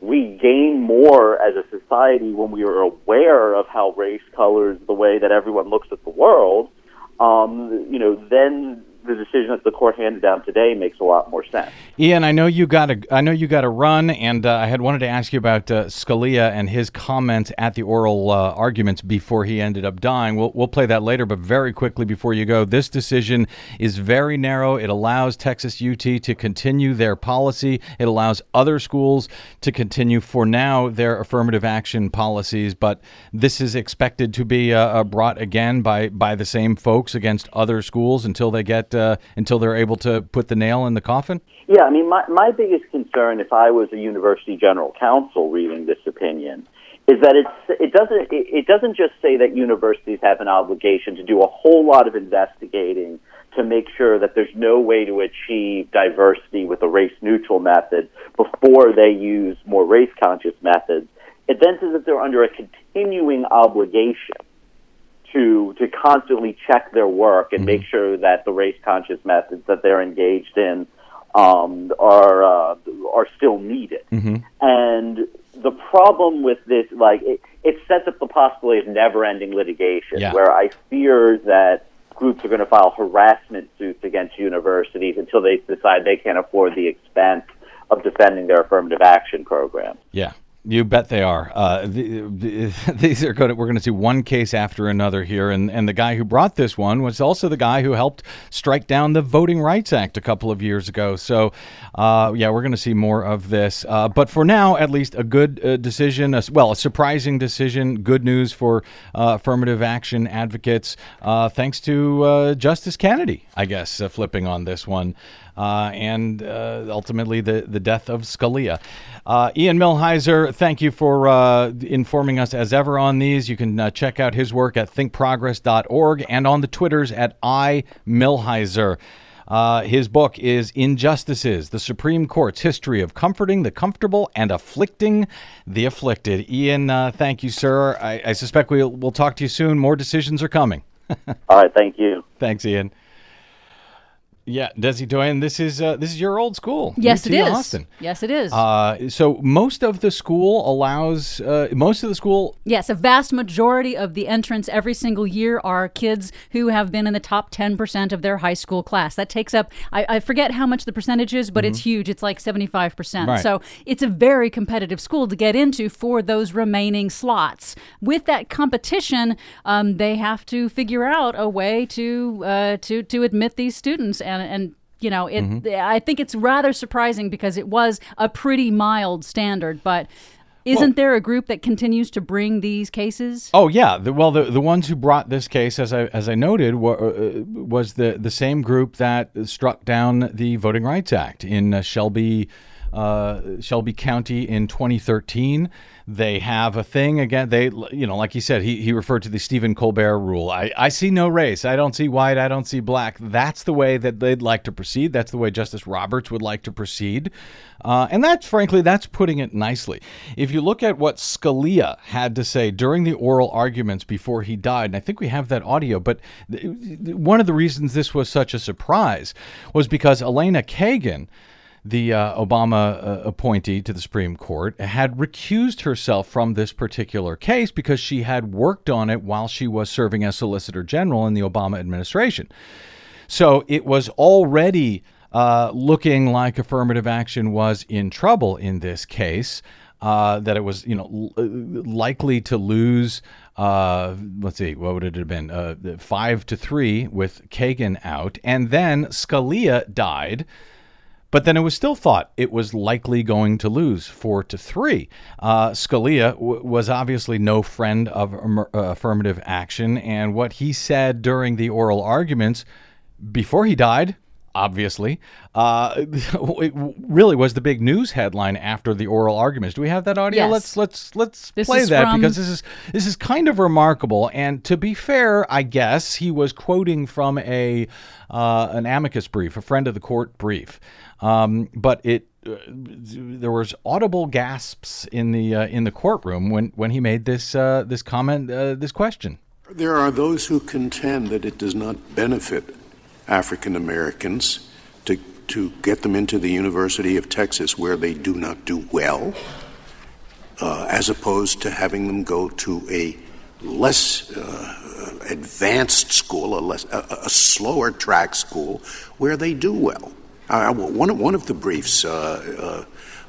we gain more as a society when we are aware of how race colors the way that everyone looks at the world, um, you know, then the decision that the court handed down today makes a lot more sense. Ian, I know you got a, I know you got a run, and uh, I had wanted to ask you about uh, Scalia and his comments at the oral uh, arguments before he ended up dying. We'll we'll play that later, but very quickly before you go, this decision is very narrow. It allows Texas UT to continue their policy. It allows other schools to continue for now their affirmative action policies, but this is expected to be uh, uh, brought again by by the same folks against other schools until they get uh, until they're able to put the nail in the coffin? Yeah, I mean, my, my biggest concern, if I was a university general counsel reading this opinion, is that it's, it doesn't it, it doesn't just say that universities have an obligation to do a whole lot of investigating to make sure that there's no way to achieve diversity with a race neutral method before they use more race conscious methods. It then says that they're under a continuing obligation to to constantly check their work and mm-hmm. make sure that the race conscious methods that they're engaged in um, are uh, are still needed. Mm-hmm. And the problem with this, like, it, it sets up the possibility of never-ending litigation, yeah. where I fear that groups are going to file harassment suits against universities until they decide they can't afford the expense of defending their affirmative action program. Yeah. You bet they are. Uh, the, the, these are going. To, we're going to see one case after another here, and and the guy who brought this one was also the guy who helped strike down the Voting Rights Act a couple of years ago. So, uh, yeah, we're going to see more of this. Uh, but for now, at least a good uh, decision. A, well, a surprising decision. Good news for uh, affirmative action advocates. Uh, thanks to Justice Kennedy, I guess, flipping on this one uh, and uh, ultimately the, the death of Scalia. Uh, Ian Millhiser, thank you for uh, informing us as ever on these. You can uh, check out his work at thinkprogress.org and on the Twitters at iMillhiser. Uh, his book is Injustices The Supreme Court's History of Comforting the Comfortable and Afflicting the Afflicted. Ian, uh, thank you, sir. I, I suspect we'll, we'll talk to you soon. More decisions are coming. All right, thank you. Thanks, Ian. Yeah, Desi Doyen, this is uh, this is your old school. Yes, UT it is. Austin. Yes, it is. Uh, so most of the school allows uh, most of the school. Yes, a vast majority of the entrants every single year are kids who have been in the top ten percent of their high school class. That takes up I, I forget how much the percentage is, but mm-hmm. it's huge. It's like seventy five percent. So it's a very competitive school to get into for those remaining slots. With that competition, um, they have to figure out a way to uh, to to admit these students and and you know it mm-hmm. i think it's rather surprising because it was a pretty mild standard but isn't well, there a group that continues to bring these cases? Oh yeah, the, well the the ones who brought this case, as I as I noted, were, uh, was the the same group that struck down the Voting Rights Act in uh, Shelby, uh, Shelby County in 2013. They have a thing again. They, you know, like he said, he, he referred to the Stephen Colbert rule. I, I see no race. I don't see white. I don't see black. That's the way that they'd like to proceed. That's the way Justice Roberts would like to proceed. Uh, and that's, frankly, that's putting it nicely. If you look at what Scalia had to say during the oral arguments before he died, and I think we have that audio, but th- one of the reasons this was such a surprise was because Elena Kagan the uh, Obama uh, appointee to the Supreme Court, had recused herself from this particular case because she had worked on it while she was serving as Solicitor General in the Obama administration. So it was already uh, looking like affirmative action was in trouble in this case. Uh, that it was, you know, l- likely to lose. Uh, let's see, what would it have been? Uh, five to three with Kagan out, and then Scalia died. But then it was still thought it was likely going to lose four to three. Uh, Scalia w- was obviously no friend of uh, affirmative action, and what he said during the oral arguments before he died obviously. Uh, it really was the big news headline after the oral arguments. Do we have that audio? Yes. Let's let's let's this play that because this is this is kind of remarkable. And to be fair, I guess he was quoting from a uh, an amicus brief, a friend of the court brief. Um, but it uh, there was audible gasps in the uh, in the courtroom when when he made this uh, this comment uh, this question. There are those who contend that it does not benefit African Americans to, to get them into the University of Texas where they do not do well, uh, as opposed to having them go to a less advanced school, a, less, a, a, slower track school where they do well. Uh, one, of, one of the briefs uh, uh,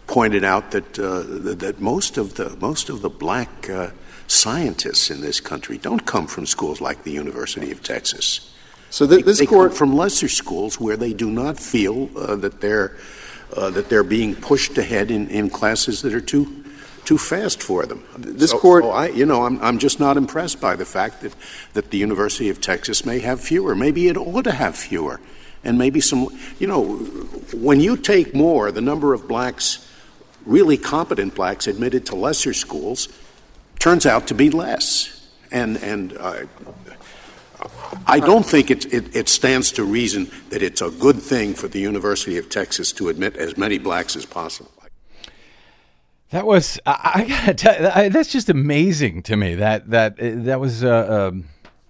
pointed out that, uh, that most, of the, most of the black scientists in this country don't come from schools like the University of Texas. So th- this they, they court from lesser schools where they do not feel uh, that they're uh, that they're being pushed ahead in, in classes that are too too fast for them. This so, court, so I, you know, I'm, I'm just not impressed by the fact that, that the University of Texas may have fewer. Maybe it ought to have fewer. And maybe some, you know, when you take more, the number of blacks, really competent blacks admitted to lesser schools, turns out to be less. And, and uh, I don't think it, it, it, stands to reason that it's a good thing for the University of Texas to admit as many blacks as possible. That was I, I gotta tell you, that's just amazing to me. That that that was uh, um,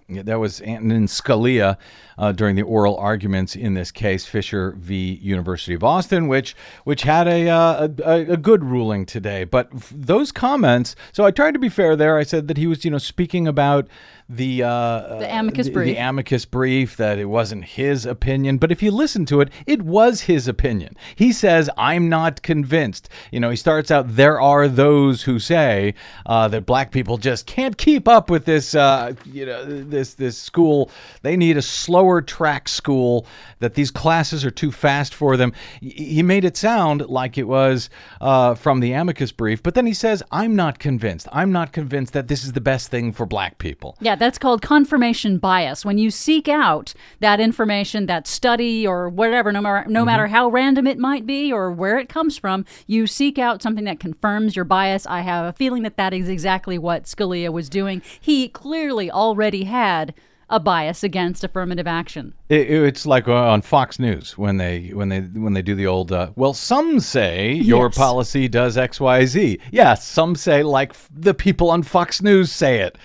That was Antonin Scalia uh, during the oral arguments in this case, Fisher v. University of Austin, which which had a uh, a, a good ruling today. But those comments, so I tried to be fair there. I said that he was, you know, speaking about the uh, The amicus the, brief. the amicus brief that it wasn't his opinion, but if you listen to it, it was his opinion. He says, "I'm not convinced." You know, he starts out, "There are those who say uh, that black people just can't keep up with this, uh, you know, this this school. They need a slower track school. That these classes are too fast for them." He made it sound like it was uh, from the amicus brief, but then he says, "I'm not convinced. I'm not convinced that this is the best thing for black people." Yeah, that's called confirmation bias. When you seek out that information, that study, or whatever, no, matter no matter how random it might be or where it comes from, you seek out something that confirms your bias. I have a feeling that that is exactly what Scalia was doing. He clearly already had a bias against affirmative action. It, it's like uh, on Fox News when they when they when they do the old. Uh, well, some say your Yes. policy does X Y Z. Yeah, some say like f- the people on Fox News say it.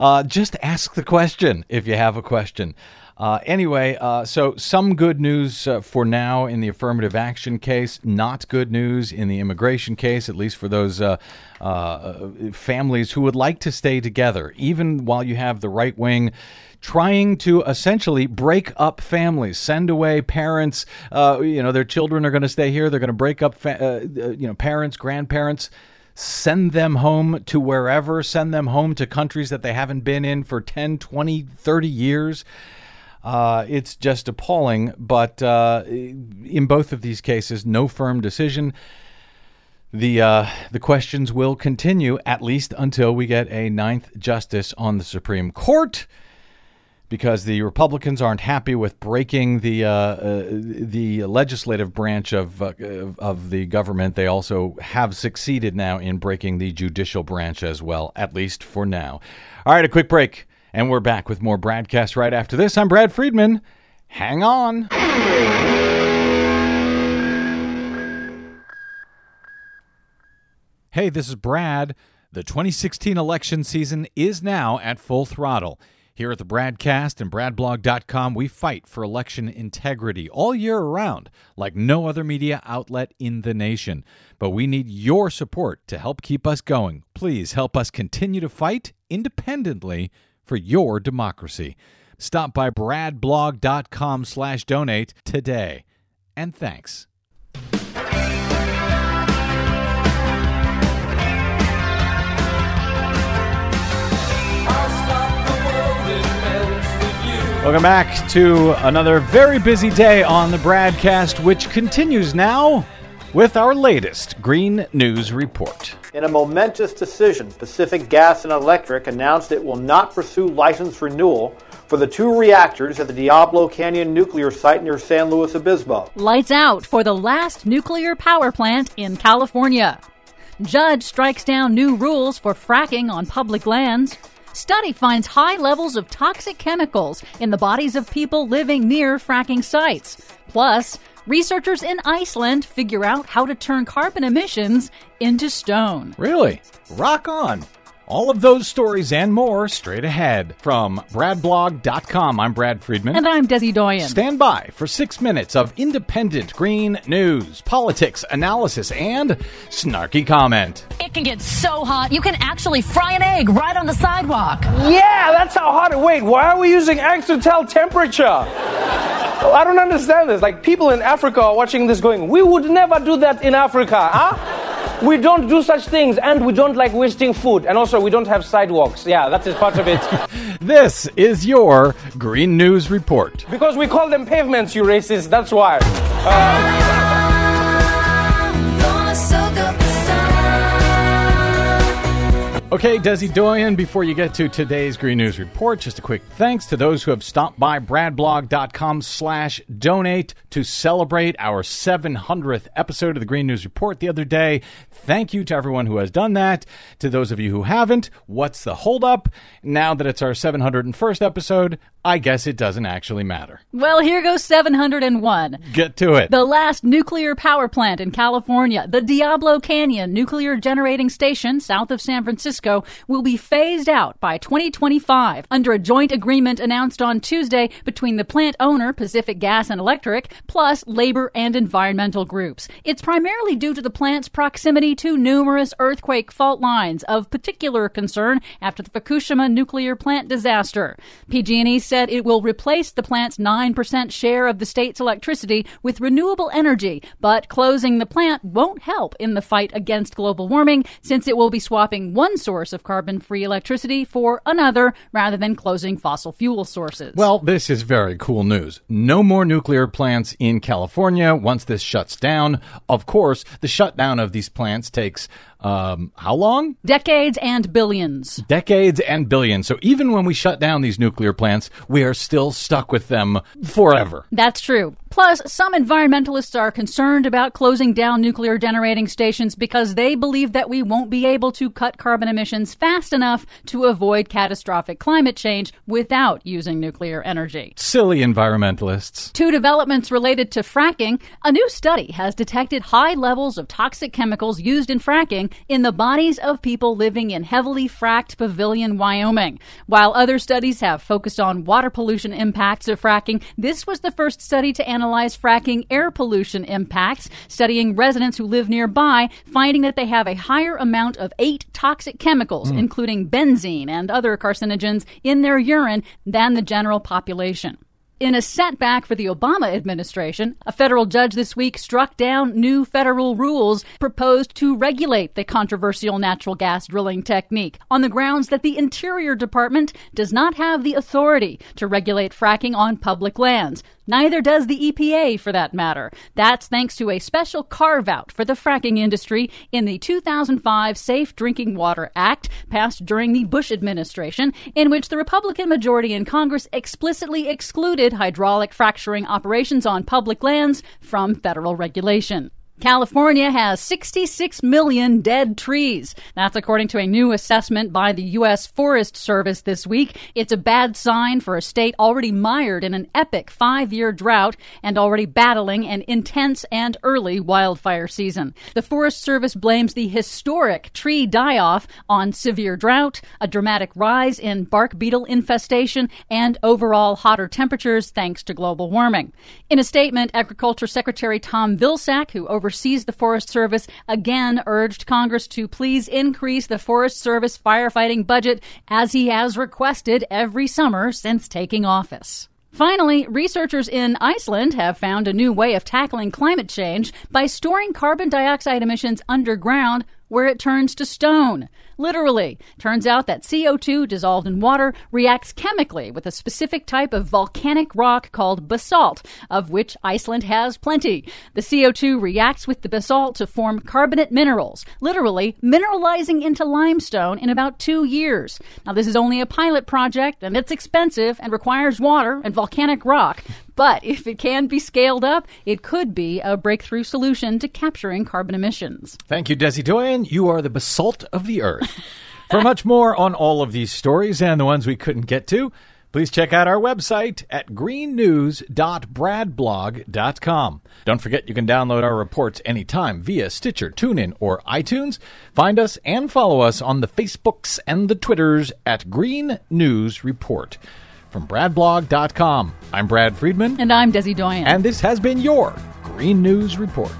Uh, just ask the question if you have a question. Uh, anyway, uh, so some good news uh, for now in the affirmative action case. Not good news in the immigration case, at least for those uh, uh, families who would like to stay together, even while you have the right wing trying to essentially break up families, send away parents. Uh, you know, their children are going to stay here. They're going to break up, fa- uh, uh, you know, parents, grandparents. Send them home to wherever, send them home to countries that they haven't been in for 10, 20, 30 years. Uh, it's just appalling. But uh, in both of these cases, no firm decision. The uh, the questions will continue at least until we get a ninth justice on the Supreme Court, because the Republicans aren't happy with breaking the uh, uh, the legislative branch of uh, of- of the government. They also have succeeded now in breaking the judicial branch as well, at least for now. All right, a quick break, and we're back with more BradCast right after this. I'm Brad Friedman. Hang on. Hey, this is Brad. The 2016 election season is now at full throttle. Here at the Bradcast and BradBlog.com, we fight for election integrity all year around, like no other media outlet in the nation. But we need your support to help keep us going. Please help us continue to fight independently for your democracy. Stop by BradBlog.com slash donate today. And thanks. Welcome back to another very busy day on the BradCast, which continues now with our latest Green News Report. In a momentous decision, Pacific Gas and Electric announced it will not pursue license renewal for the two reactors at the Diablo Canyon nuclear site near San Luis Obispo. Lights out for the last nuclear power plant in California. Judge strikes down new rules for fracking on public lands. Study finds high levels of toxic chemicals in the bodies of people living near fracking sites. Plus, researchers in Iceland figure out how to turn carbon emissions into stone. Really? Rock on! All of those stories and more straight ahead from BradBlog.com. I'm Brad Friedman. And I'm Desi Doyen. Stand by for six minutes of independent green news, politics, analysis, and snarky comment. It can get so hot you can actually fry an egg right on the sidewalk. Yeah, that's how hot it. Wait, why are we using eggs to tell temperature? I don't understand this. Like people in Africa are watching this going, we would never do that in Africa, huh? We don't do such things and we don't like wasting food. And also we don't have sidewalks. Yeah, that is part of it. This is your Green News Report. because we call them pavements, you racist. That's why. Uh, Okay, Desi Doyen, before you get to today's Green News Report, just a quick thanks to those who have stopped by bradblog.com slash donate to celebrate our 700th episode of the Green News Report the other day. Thank you to everyone who has done that. To those of you who haven't, what's the holdup? Now that it's our 701st episode, I guess it doesn't actually matter. Well, here goes 701. Get to it. The last nuclear power plant in California, the Diablo Canyon Nuclear Generating Station south of San Francisco, Will be phased out by 2025 under a joint agreement announced on Tuesday between the plant owner, Pacific Gas and Electric, plus labor and environmental groups. It's primarily due to the plant's proximity to numerous earthquake fault lines of particular concern after the Fukushima nuclear plant disaster. PG&E said it will replace the plant's 9% share of the state's electricity with renewable energy, but closing the plant won't help in the fight against global warming since it will be swapping one source of carbon-free electricity for another rather than closing fossil fuel sources. Well, this is very cool news. No more nuclear plants in California once this shuts down. Of course, the shutdown of these plants takes um, how long? Decades and billions. Decades and billions. So even when we shut down these nuclear plants, we are still stuck with them forever. That's true. Plus, some environmentalists are concerned about closing down nuclear generating stations because they believe that we won't be able to cut carbon emissions fast enough to avoid catastrophic climate change without using nuclear energy. Silly environmentalists. Two developments related to fracking. A new study has detected high levels of toxic chemicals used in fracking in the bodies of people living in heavily fracked Pavilion, Wyoming. While other studies have focused on water pollution impacts of fracking, this was the first study to analyze fracking air pollution impacts, studying residents who live nearby, finding that they have a higher amount of eight toxic chemicals, Hmm. including benzene and other carcinogens, in their urine than the general population. In a setback for the Obama administration, a federal judge this week struck down new federal rules proposed to regulate the controversial natural gas drilling technique on the grounds that the Interior Department does not have the authority to regulate fracking on public lands. Neither does the EPA, for that matter. That's thanks to a special carve out for the fracking industry in the 2005 Safe Drinking Water Act, passed during the Bush administration, in which the Republican majority in Congress explicitly excluded hydraulic fracturing operations on public lands from federal regulation. California has 66 million dead trees. That's according to a new assessment by the U.S. Forest Service this week. It's a bad sign for a state already mired in an epic five year drought and already battling an intense and early wildfire season. The Forest Service blames the historic tree die off on severe drought, a dramatic rise in bark beetle infestation, and overall hotter temperatures thanks to global warming. In a statement, Agriculture Secretary Tom Vilsack, who oversees the Forest Service, again urged Congress to please increase the Forest Service firefighting budget as he has requested every summer since taking office. Finally, researchers in Iceland have found a new way of tackling climate change by storing carbon dioxide emissions underground where it turns to stone. Literally, turns out that CO2 dissolved in water reacts chemically with a specific type of volcanic rock called basalt, of which Iceland has plenty. The CO2 reacts with the basalt to form carbonate minerals, literally mineralizing into limestone in about two years. Now, this is only a pilot project, and it's expensive and requires water and volcanic rock. But if it can be scaled up, it could be a breakthrough solution to capturing carbon emissions. Thank you, Desi Doyen. You are the basalt of the earth. For much more on all of these stories and the ones we couldn't get to, please check out our website at greennews.bradblog.com. Don't forget you can download our reports anytime via Stitcher, TuneIn, or iTunes. Find us and follow us on the Facebooks and the Twitters at Green News Report. From bradblog.com, I'm Brad Friedman. And I'm Desi Doyen. And this has been your Green News Report.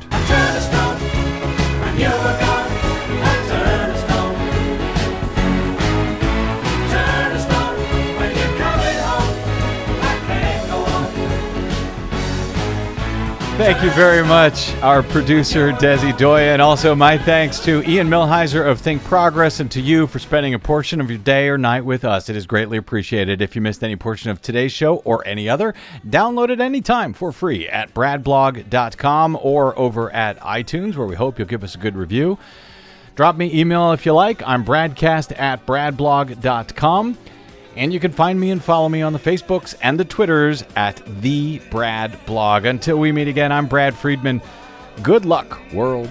Thank you very much, our producer, Desi Doyen, and Also, my thanks to Ian Millhiser of Think Progress and to you for spending a portion of your day or night with us. It is greatly appreciated. If you missed any portion of today's show or any other, download it anytime for free at bradblog.com or over at iTunes, where we hope you'll give us a good review. Drop me email if you like. I'm bradcast at bradblog.com. And you can find me and follow me on the Facebooks and the Twitters at the Brad Blog. Until we meet again, I'm Brad Friedman. Good luck, world.